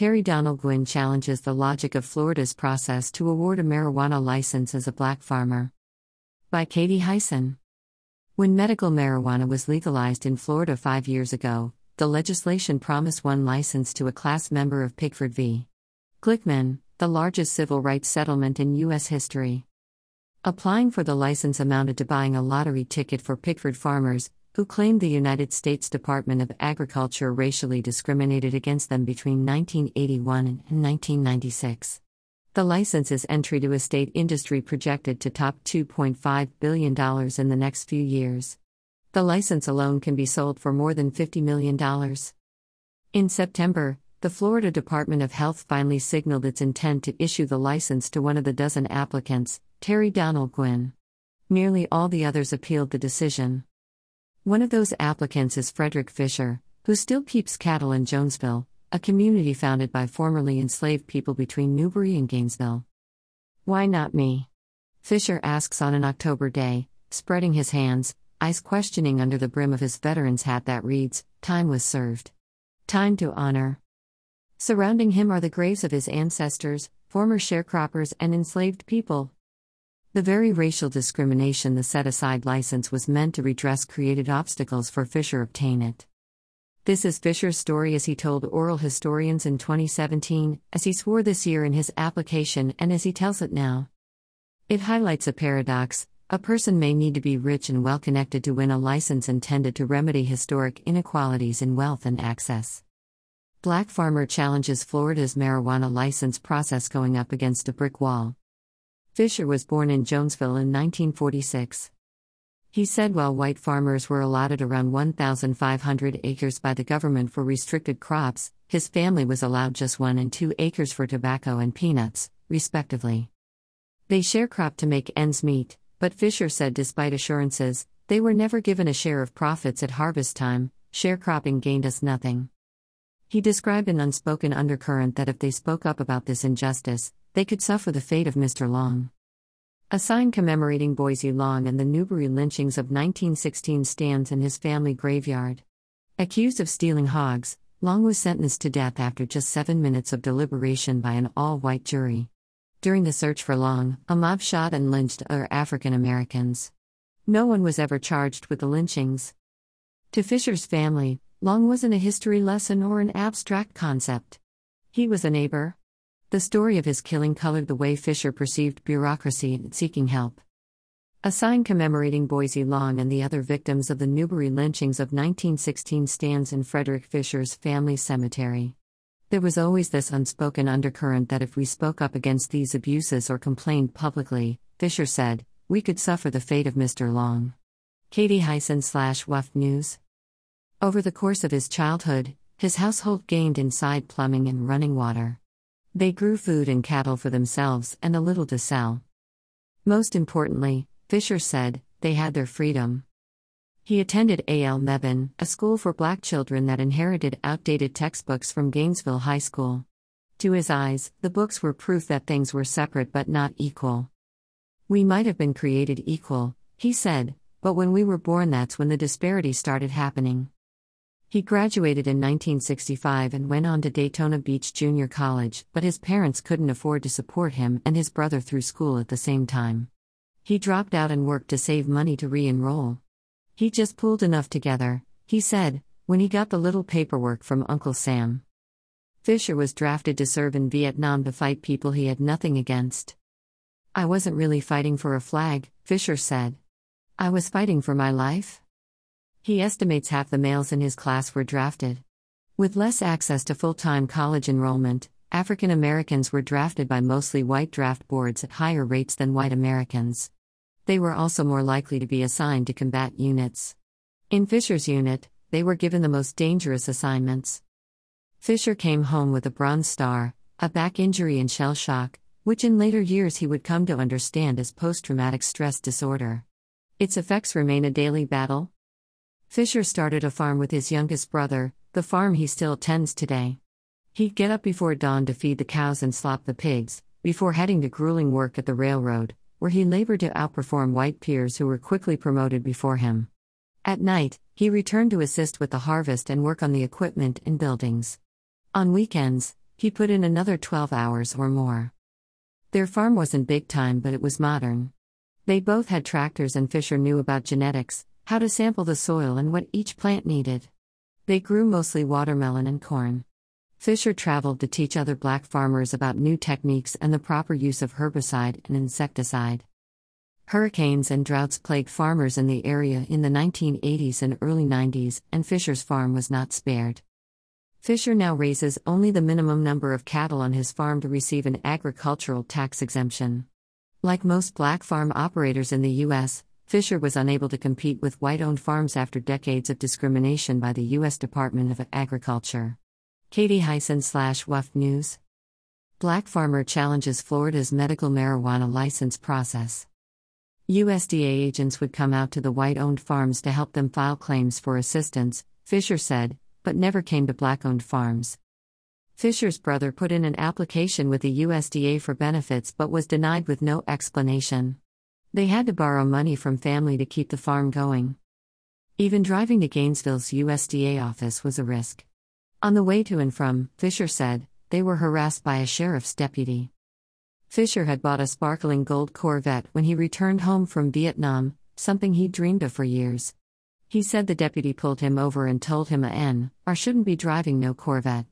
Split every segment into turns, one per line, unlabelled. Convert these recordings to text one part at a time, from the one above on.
Terry Donald Gwynn challenges the logic of Florida's process to award a marijuana license as a black farmer. By Katie Hyson. When medical marijuana was legalized in Florida five years ago, the legislation promised one license to a class member of Pigford v. Glickman, the largest civil rights settlement in U.S. history. Applying for the license amounted to buying a lottery ticket for Pigford farmers, who claimed the United States Department of Agriculture racially discriminated against them between 1981 and 1996. The license's entry to a state industry projected to top $2.5 billion in the next few years. The license alone can be sold for more than $50 million. In September, the Florida Department of Health finally signaled its intent to issue the license to one of the dozen applicants, Terry Donald Gwynn. Nearly all the others appealed the decision. One of those applicants is Frederick Fisher, who still keeps cattle in Jonesville, a community founded by formerly enslaved people between Newberry and Gainesville. Why not me? Fisher asks on an October day, spreading his hands, eyes questioning under the brim of his veteran's hat that reads, Time was served. Time to honor. Surrounding him are the graves of his ancestors, former sharecroppers, and enslaved people. The very racial discrimination the set aside license was meant to redress created obstacles for Fisher obtain it. This is Fisher's story as he told oral historians in 2017, as he swore this year in his application, and as he tells it now. It highlights a paradox a person may need to be rich and well connected to win a license intended to remedy historic inequalities in wealth and access. Black farmer challenges Florida's marijuana license process going up against a brick wall. Fisher was born in Jonesville in 1946. He said while white farmers were allotted around 1,500 acres by the government for restricted crops, his family was allowed just one and two acres for tobacco and peanuts, respectively. They sharecropped to make ends meet, but Fisher said despite assurances, they were never given a share of profits at harvest time, sharecropping gained us nothing. He described an unspoken undercurrent that if they spoke up about this injustice, they could suffer the fate of Mr. Long. A sign commemorating Boisy Long and the Newberry lynchings of 1916 stands in his family graveyard. Accused of stealing hogs, Long was sentenced to death after just seven minutes of deliberation by an all white jury. During the search for Long, a mob shot and lynched other African Americans. No one was ever charged with the lynchings. To Fisher's family, Long wasn't a history lesson or an abstract concept. He was a neighbor, the story of his killing colored the way Fisher perceived bureaucracy and seeking help. A sign commemorating Boisy Long and the other victims of the Newberry lynchings of 1916 stands in Frederick Fisher's family cemetery. There was always this unspoken undercurrent that if we spoke up against these abuses or complained publicly, Fisher said, we could suffer the fate of Mr. Long. Katie Hyson slash WUFT News. Over the course of his childhood, his household gained inside plumbing and running water. They grew food and cattle for themselves and a little to sell. Most importantly, Fisher said, they had their freedom. He attended A.L. Mebane, a school for black children that inherited outdated textbooks from Gainesville High School. To his eyes, the books were proof that things were separate but not equal. We might have been created equal, he said, but when we were born, that's when the disparity started happening. He graduated in 1965 and went on to Daytona Beach Junior College, but his parents couldn't afford to support him and his brother through school at the same time. He dropped out and worked to save money to re enroll. He just pulled enough together, he said, when he got the little paperwork from Uncle Sam. Fisher was drafted to serve in Vietnam to fight people he had nothing against. I wasn't really fighting for a flag, Fisher said. I was fighting for my life. He estimates half the males in his class were drafted. With less access to full time college enrollment, African Americans were drafted by mostly white draft boards at higher rates than white Americans. They were also more likely to be assigned to combat units. In Fisher's unit, they were given the most dangerous assignments. Fisher came home with a Bronze Star, a back injury, and shell shock, which in later years he would come to understand as post traumatic stress disorder. Its effects remain a daily battle, Fisher started a farm with his youngest brother, the farm he still tends today. He'd get up before dawn to feed the cows and slop the pigs, before heading to grueling work at the railroad, where he labored to outperform white peers who were quickly promoted before him. At night, he returned to assist with the harvest and work on the equipment and buildings. On weekends, He put in another 12 hours or more. Their farm wasn't big time, but it was modern. They both had tractors, and Fisher knew about genetics, how to sample the soil, and what each plant needed. They grew mostly watermelon and corn. Fisher traveled to teach other black farmers about new techniques and the proper use of herbicide and insecticide. Hurricanes and droughts plagued farmers in the area in the 1980s and early 90s, and Fisher's farm was not spared. Fisher now raises only the minimum number of cattle on his farm to receive an agricultural tax exemption. Like most black farm operators in the U.S., Fisher was unable to compete with white owned farms after decades of discrimination by the U.S. Department of Agriculture. Katie Hyson slash WUFT News. Black farmer challenges Florida's medical marijuana license process. USDA agents would come out to the white owned farms to help them file claims for assistance, Fisher said, but never came to black owned farms. Fisher's brother put in an application with the USDA for benefits but was denied with no explanation. They had to borrow money from family to keep the farm going. Even driving to Gainesville's USDA office was a risk. On the way to and from, Fisher said, they were harassed by a sheriff's deputy. Fisher had bought a sparkling gold Corvette when he returned home from Vietnam, something he'd dreamed of for years. He said the deputy pulled him over and told him a N, or shouldn't be driving no Corvette.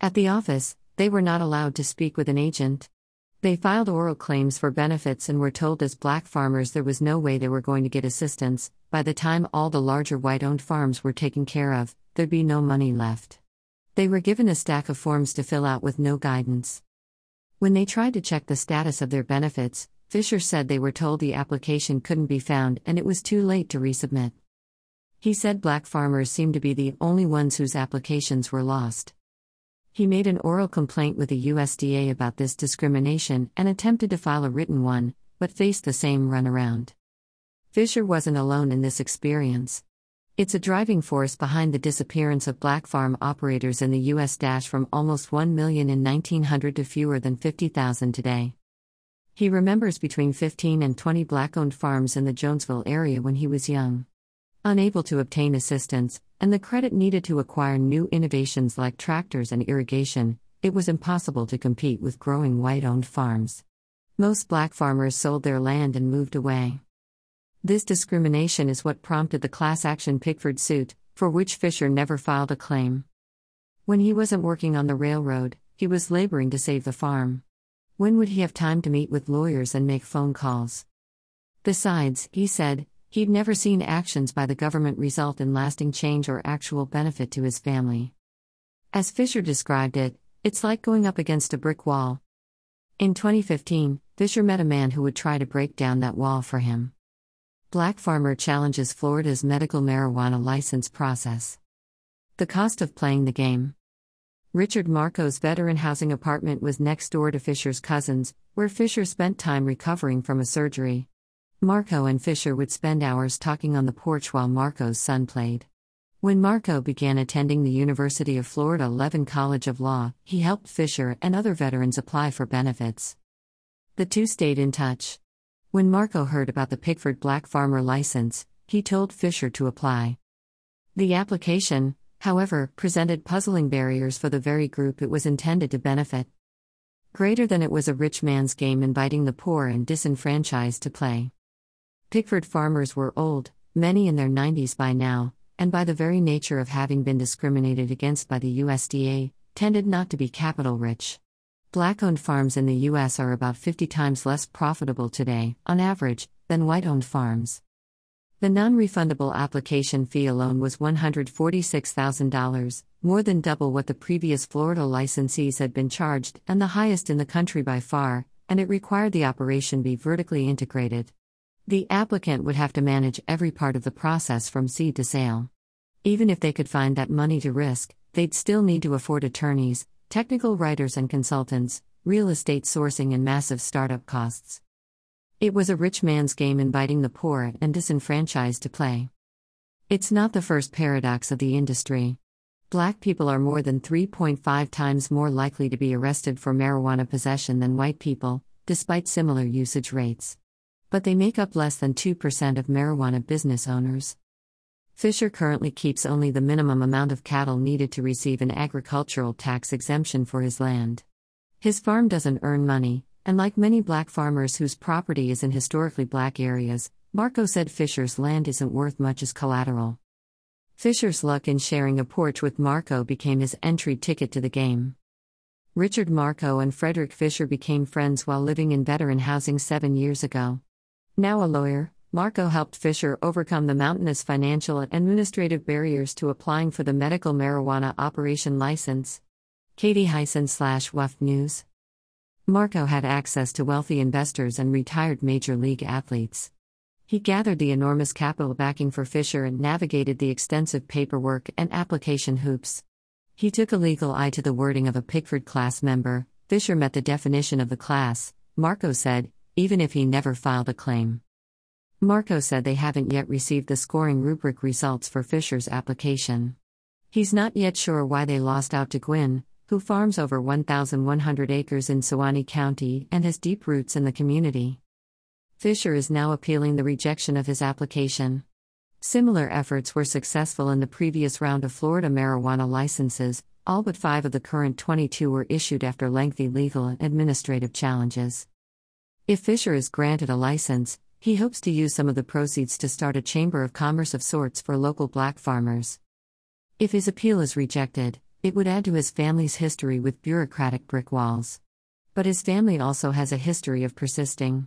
At the office, they were not allowed to speak with an agent. They filed oral claims for benefits and were told as black farmers there was no way they were going to get assistance. By the time all the larger white owned farms were taken care of, there'd be no money left. They were given a stack of forms to fill out with no guidance. When they tried to check the status of their benefits, Fisher said they were told the application couldn't be found and it was too late to resubmit. He said black farmers seemed to be the only ones whose applications were lost. He made an oral complaint with the USDA about this discrimination and attempted to file a written one, but faced the same runaround. Fisher wasn't alone in this experience. It's a driving force behind the disappearance of black farm operators in the U.S. Dash from almost 1 million in 1900 to fewer than 50,000 today. He remembers between 15 and 20 black owned farms in the Jonesville area when he was young. Unable to obtain assistance, and the credit needed to acquire new innovations like tractors and irrigation, it was impossible to compete with growing white owned farms. Most black farmers sold their land and moved away. This discrimination is what prompted the class action Pigford suit, for which Fisher never filed a claim. When he wasn't working on the railroad, he was laboring to save the farm. When would he have time to meet with lawyers and make phone calls? Besides, he said, He'd never seen actions by the government result in lasting change or actual benefit to his family. As Fisher described it, it's like going up against a brick wall. In 2015, Fisher met a man who would try to break down that wall for him. Black farmer challenges Florida's medical marijuana license process. The cost of playing the game. Richard Marco's veteran housing apartment was next door to Fisher's cousins, where Fisher spent time recovering from a surgery. Marco and Fisher would spend hours talking on the porch while Marco's son played. When Marco began attending the University of Florida Levin College of Law, he helped Fisher and other veterans apply for benefits. The two stayed in touch. When Marco heard about the Pigford Black Farmer license, he told Fisher to apply. The application, however, presented puzzling barriers for the very group it was intended to benefit. Greater than it was a rich man's game inviting the poor and disenfranchised to play. Pigford farmers were old, many in their 90s by now, and by the very nature of having been discriminated against by the USDA, tended not to be capital rich. Black owned farms in the U.S. are about 50 times less profitable today, on average, than white owned farms. The non refundable application fee alone was $146,000, more than double what the previous Florida licensees had been charged, and the highest in the country by far, and it required the operation be vertically integrated. The applicant would have to manage every part of the process from seed to sale. Even if they could find that money to risk, they'd still need to afford attorneys, technical writers and consultants, real estate sourcing, and massive startup costs. It was a rich man's game inviting the poor and disenfranchised to play. It's not the first paradox of the industry. Black people are more than 3.5 times more likely to be arrested for marijuana possession than white people, despite similar usage rates but they make up less than 2% of marijuana business owners. Fisher currently keeps only the minimum amount of cattle needed to receive an agricultural tax exemption for his land. His farm doesn't earn money, and like many black farmers whose property is in historically black areas, Marco said Fisher's land isn't worth much as collateral. Fisher's luck in sharing a porch with Marco became his entry ticket to the game. Richard Marco and Frederick Fisher became friends while living in veteran housing seven years ago. Now a lawyer, Marco helped Fisher overcome the mountainous financial and administrative barriers to applying for the medical marijuana operation license. Katie Hyson slash WUFT News. Marco had access to wealthy investors and retired major league athletes. He gathered the enormous capital backing for Fisher and navigated the extensive paperwork and application hoops. He took a legal eye to the wording of a Pigford class member. Fisher met the definition of the class, Marco said, even if he never filed a claim. Marco said they haven't yet received the scoring rubric results for Fisher's application. He's not yet sure why they lost out to Gwynn, who farms over 1,100 acres in Suwannee County and has deep roots in the community. Fisher is now appealing the rejection of his application. Similar efforts were successful in the previous round of Florida marijuana licenses, all but five of the current 22 were issued after lengthy legal and administrative challenges. If Fisher is granted a license, he hopes to use some of the proceeds to start a chamber of commerce of sorts for local black farmers. If his appeal is rejected, it would add to his family's history with bureaucratic brick walls. But his family also has a history of persisting.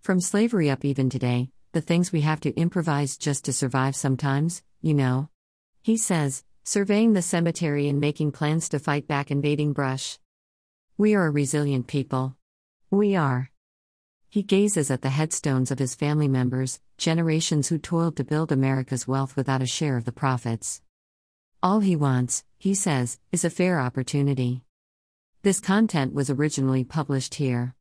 From slavery up even today, the things we have to improvise just to survive sometimes, you know. He says, surveying the cemetery and making plans to fight back invading brush. We are a resilient people. We are. He gazes at the headstones of his family members, generations who toiled to build America's wealth without a share of the profits. All he wants, he says, is a fair opportunity. This content was originally published here.